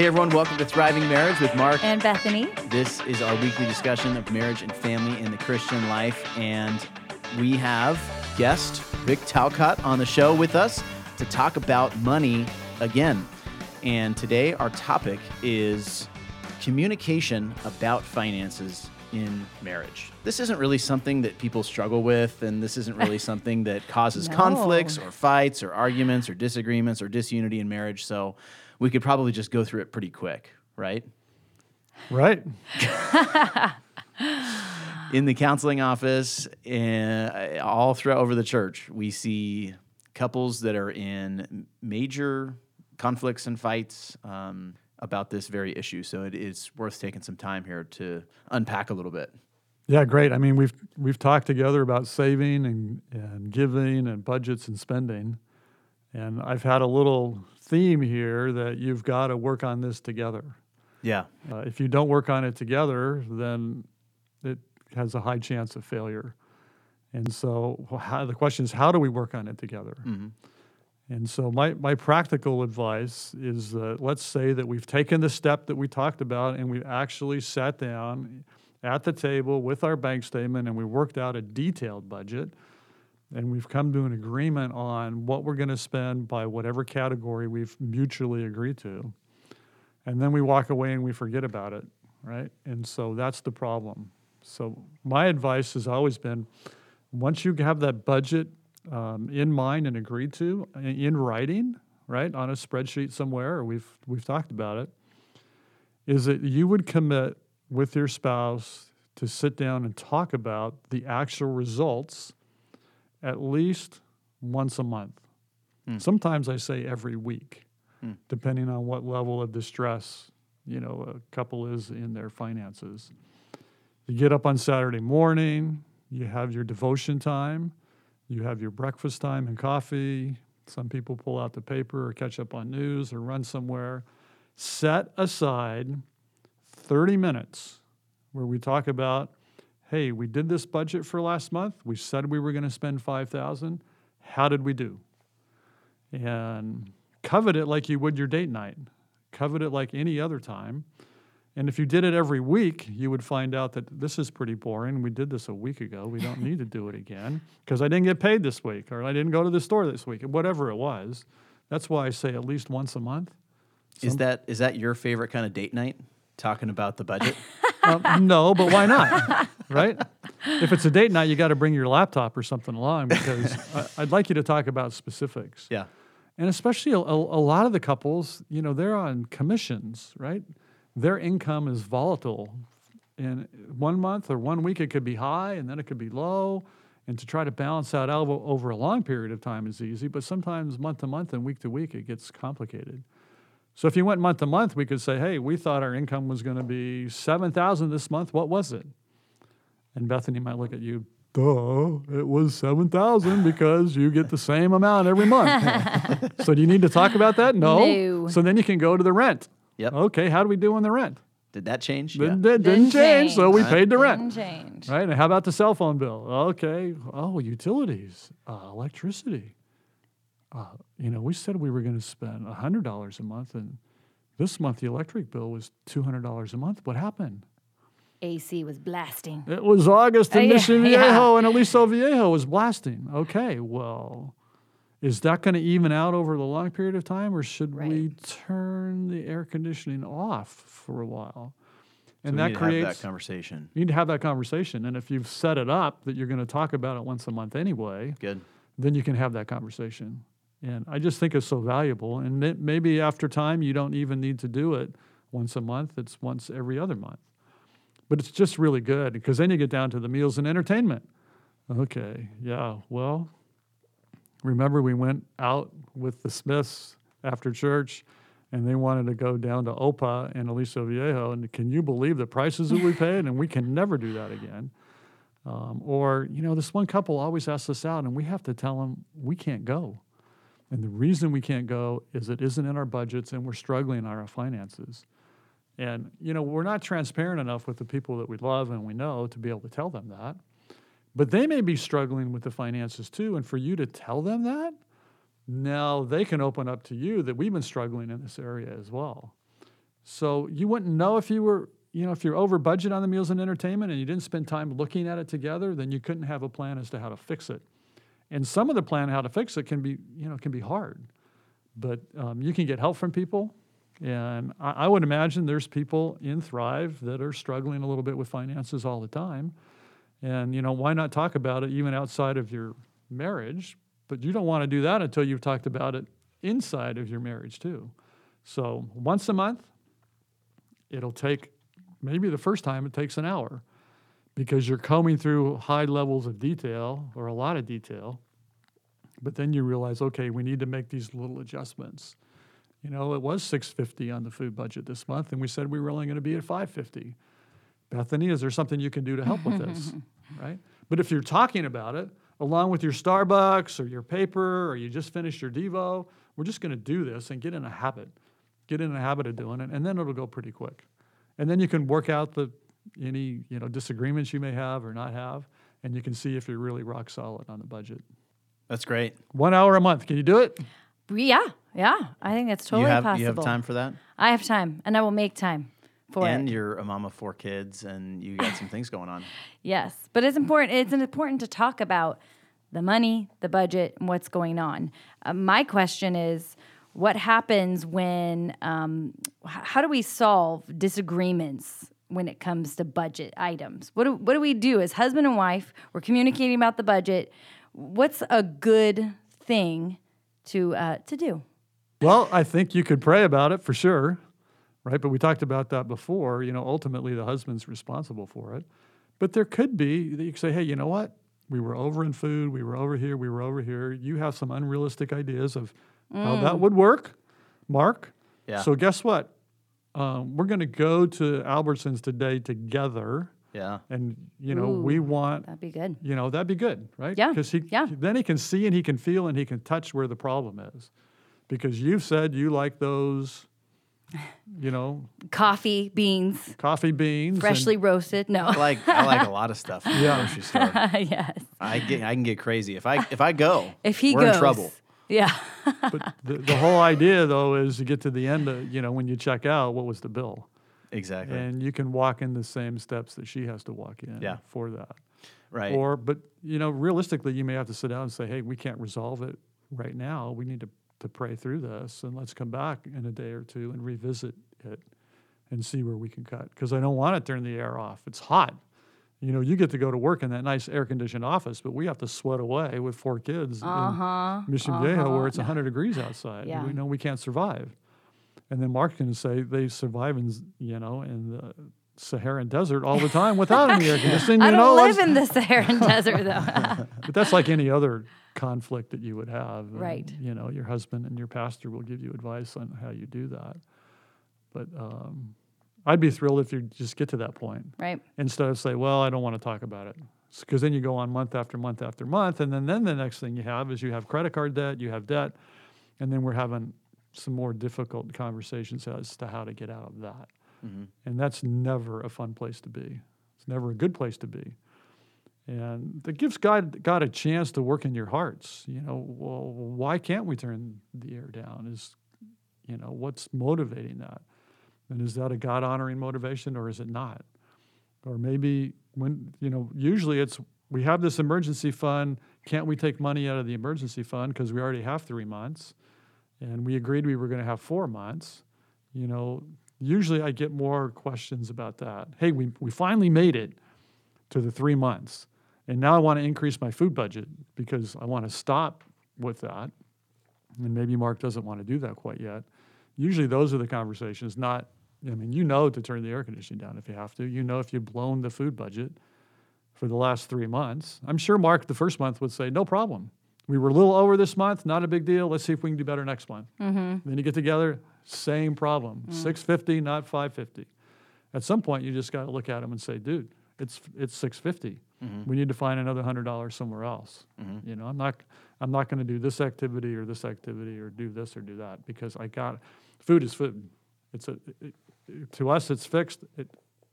Hey everyone, welcome to Thriving Marriage with Mark. And Bethany. This is our weekly discussion of marriage and family in the Christian life. And we have guest Vic Talcott on the show with us to talk about money again. And today our topic is communication about finances in marriage. This isn't really something that people struggle with, and this isn't really something that causes No. conflicts or fights or arguments or disagreements or disunity in marriage. So we could probably just go through it pretty quick, right? Right. in the counseling office and all throughout over the church we see couples that are in major conflicts and fights um, about this very issue so it is worth taking some time here to unpack a little bit Yeah, great. I mean, we've we've talked together about saving and, and giving and budgets and spending. And I've had a little theme here that you've got to work on this together. yeah Uh, if you don't work on it together, then it has a high chance of failure. And so how, the question is, how do we work on it together? And so my, my practical advice is that let's say that we've taken the step that we talked about and we've actually sat down at the table with our bank statement and we worked out a detailed budget and we've come to an agreement on what we're going to spend by whatever category we've mutually agreed to. And then we walk away and we forget about it, right? And so that's the problem. So my advice has always been once you have that budget um, in mind and agreed to in writing, right, on a spreadsheet somewhere, or we've we've talked about it, is that you would commit with your spouse to sit down and talk about the actual results at least once a month. Sometimes I say every week, depending on what level of distress you know a couple is in their finances. You get up on Saturday morning, you have your devotion time, you have your breakfast time and coffee. Some people pull out the paper or catch up on news or run somewhere. Set aside 30 minutes where we talk about, hey, we did this budget for last month. We said we were going to spend 5,000. How did we do? And covet it like you would your date night. Covet it like any other time. And if you did it every week, you would find out that this is pretty boring. We did this a week ago. We don't need to do it again because I didn't get paid this week or I didn't go to the store this week, whatever it was. That's why I say at least once a month. is that is that your favorite kind of date night talking about the budget Um, no, but why not? right? If it's a date night, you got to bring your laptop or something along because I, I'd like you to talk about specifics. yeah And especially a, a, a lot of the couples, you know, they're on commissions, right? Their income is volatile. And one month or one week, it could be high and then it could be low. And to try to balance that out over a long period of time is easy, but sometimes month to month and week to week, it gets complicated. So if you went month to month, we could say, hey, we thought our income was going to be 7,000 this month. What was it? And Bethany might look at you, duh, it was 7,000 because you get the same amount every month. so do you need to talk about that? No. No. So then you can go to the rent. Yep. Okay, how do we do on the rent? did that change Didn't, yeah. didn't, didn't change, so we Right. paid the rent. Didn't rent. change. Right? And how about the cell phone bill? Okay. Oh, utilities, uh, electricity. Uh, you know, we said we were going to spend $100 a month, and this month the electric bill was $200 a month. What happened? AC was blasting. It was August in Uh, yeah, Mission yeah. Viejo, and Aliso Viejo was blasting. Okay, well, is that going to even out over the long period of time, or should we turn the air conditioning off for a while? And So we that need to have creates that conversation you need to have that conversation. And if you've set it up that you're going to talk about it once a month anyway, good then you can have that conversation. And I just think it's so valuable. And may- maybe after time, you don't even need to do it once a month, it's once every other month. But it's just really good because then you get down to the meals and entertainment. Okay, yeah, well, remember we went out with the Smiths after church and they wanted to go down to Opa and Aliso Viejo. And can you believe the prices that we paid? And we can never do that again. Um, or, you know, this one couple always asks us out, and we have to tell them we can't go. And the reason we can't go is it isn't in our budgets and we're struggling in our finances. And, you know, we're not transparent enough with the people that we love and we know to be able to tell them that. But they may be struggling with the finances too. And for you to tell them that, now they can open up to you that we've been struggling in this area as well. So you wouldn't know if you were, you know, if you're over budget on the meals and entertainment and you didn't spend time looking at it together, then you couldn't have a plan as to how to fix it. And some of the plan how to fix it can be, you know, can be hard, but um, you can get help from people. And I, I would imagine there's people in Thrive that are struggling a little bit with finances all the time. And you know, why not talk about it even outside of your marriage? But you don't want to do that until you've talked about it inside of your marriage too. So once a month, it'll take maybe the first time it takes an hour because you're combing through high levels of detail or a lot of detail. But then you realize, okay, we need to make these little adjustments. You know, it was 650 on the food budget this month, and we said we were only going to be at 550. Bethany, is there something you can do to help with this? right? But if you're talking about it, along with your Starbucks or your paper, or you just finished your Devo, we're just going to do this and get in a habit. Get in a habit of doing it, and then it'll go pretty quick. And then you can work out the any you know disagreements you may have or not have, and you can see if you're really rock solid on the budget. That's great. One hour a month, can you do it? Yeah, yeah. I think that's totally you have possible. you have time for that, I have time, and I will make time for and it. you're a mom of four kids, and you got some things going on. Yes, but it's important. It's important to talk about the money, the budget, and what's going on. Uh, my question is, what happens when? Um, h- how do we solve disagreements when it comes to budget items? What do, what do we do as husband and wife? We're communicating about the budget. What's a good thing to uh, to do? Well, I think you could pray about it for sure, right? But we talked about that before. You know, ultimately the husband's responsible for it. But there could be that you could say, hey, you know what? We were over in food, we were over here, we were over here. You have some unrealistic ideas of how that would work, Mark. Yeah. So guess what? Um, we're going to go to Albertsons today together, Yeah. and you know we want That'd be good. you know that'd be good right Yeah, because he yeah. then he can see and he can feel and he can touch where the problem is because you've said you like those you know Coffee, beans, coffee beans and- freshly roasted. No. I like I like a lot of stuff Yeah. grocery store. yes. I get I can get crazy if I if I go. If he we're goes, in trouble. Yeah. but the, the whole idea though is to get to the end of you know when you check out what was the bill Exactly. and you can walk in the same steps that she has to walk in Yeah. for that right. or but you know realistically you may have to sit down and say hey we can't resolve it right now we need to, to pray through this and let's come back in a day or two and revisit it and see where we can cut. Because i don't want to turn the air off. It's hot. You know you get to go to work in that nice air conditioned office but we have to sweat away with four kids Uh-huh. in mission viejo where it's 100 degrees outside. Yeah. we know we can't survive. And then mark can say they survive in you know in the saharan desert all the time without any air conditioning I you don't know live in the Saharan desert though. but that's like any other conflict that you would have. and, Right. You know, your husband and your pastor will give you advice on how you do that. But um, I'd be thrilled if you just get to that point right. instead of say, well, I don't want to talk about it. Because then you go on month after month after month. And then, then the next thing you have is you have credit card debt, you have debt. And then we're having some more difficult conversations as to how to get out of that. Mhm. And that's never a fun place to be. It's never a good place to be. And that gives God, God a chance to work in your hearts. You know, well, why can't we turn the air down? Is, you know, what's motivating that? And is that a God honoring motivation or is it not? Or maybe when, you know, usually it's we have this emergency fund. Can't we take money out of the emergency fund because we already have three months? And we agreed we were going to have four months. You know, usually I get more questions about that. Hey, we, we finally made it to the three months. And now I want to increase my food budget because I want to stop with that. And maybe Mark doesn't want to do that quite yet. Usually those are the conversations, not, I mean, you know to turn the air conditioning down if you have to. You know if you've blown the food budget for the last three months. I'm sure Mark the first month would say, no problem. We were a little over this month, not a big deal. Let's see if we can do better next month. Mm-hmm. Then you get together, same problem. Mm. 650, not 550. At some point, you just got to look at them and say, dude, it's it's 650. We need to find another hundred dollars somewhere else. You know, I'm not I'm not going to do this activity or this activity or do this or do that because I got food is food. It's a it, it- to us it's fixed. It,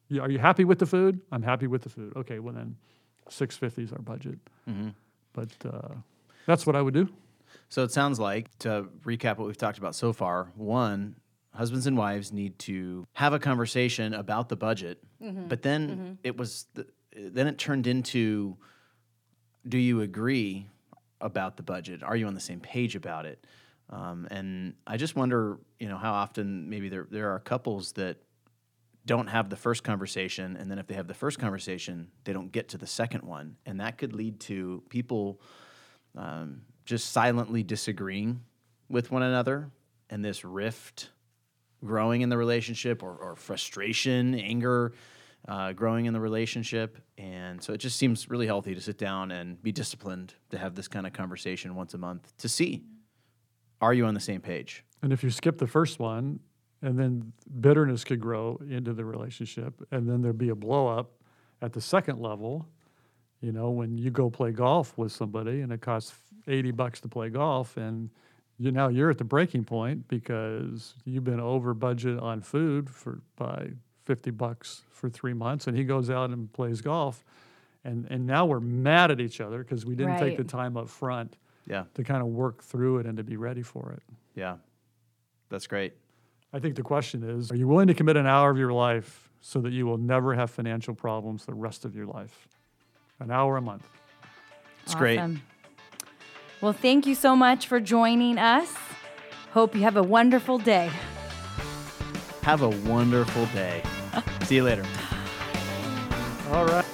you- are you happy with the food? I'm happy with the food. Okay, well then, 650 is our budget. Mm-hmm. But uh, that's what I would do. So it sounds like to recap what we've talked about so far. One, husbands and wives need to have a conversation about the budget. But then it was the, then it turned into do you agree about the budget? Are you on the same page about it? Um, and I just wonder, you know, how often maybe there there are couples that don't have the first conversation, and then if they have the first conversation, they don't get to the second one, and that could lead to people um, just silently disagreeing with one another, and this rift growing in the relationship, or, or frustration, anger uh, growing in the relationship, and so it just seems really healthy to sit down and be disciplined to have this kind of conversation once a month to see are you on the same page. And if you skip the first one, and then bitterness could grow into the relationship, and then there'd be a blow up at the second level. You know, when you go play golf with somebody and it costs 80 bucks to play golf, and you now you're at the breaking point because you've been over budget on food for by 50 bucks for three months, and he goes out and plays golf. And, and now we're mad at each other because we didn't take the time up front Yeah, to kind of work through it and to be ready for it. yeah, that's great. I think the question is Are you willing to commit an hour of your life so that you will never have financial problems the rest of your life? An hour a month. It's great. Well, thank you so much for joining us. Hope you have a wonderful day. Have a wonderful day. See you later. All right.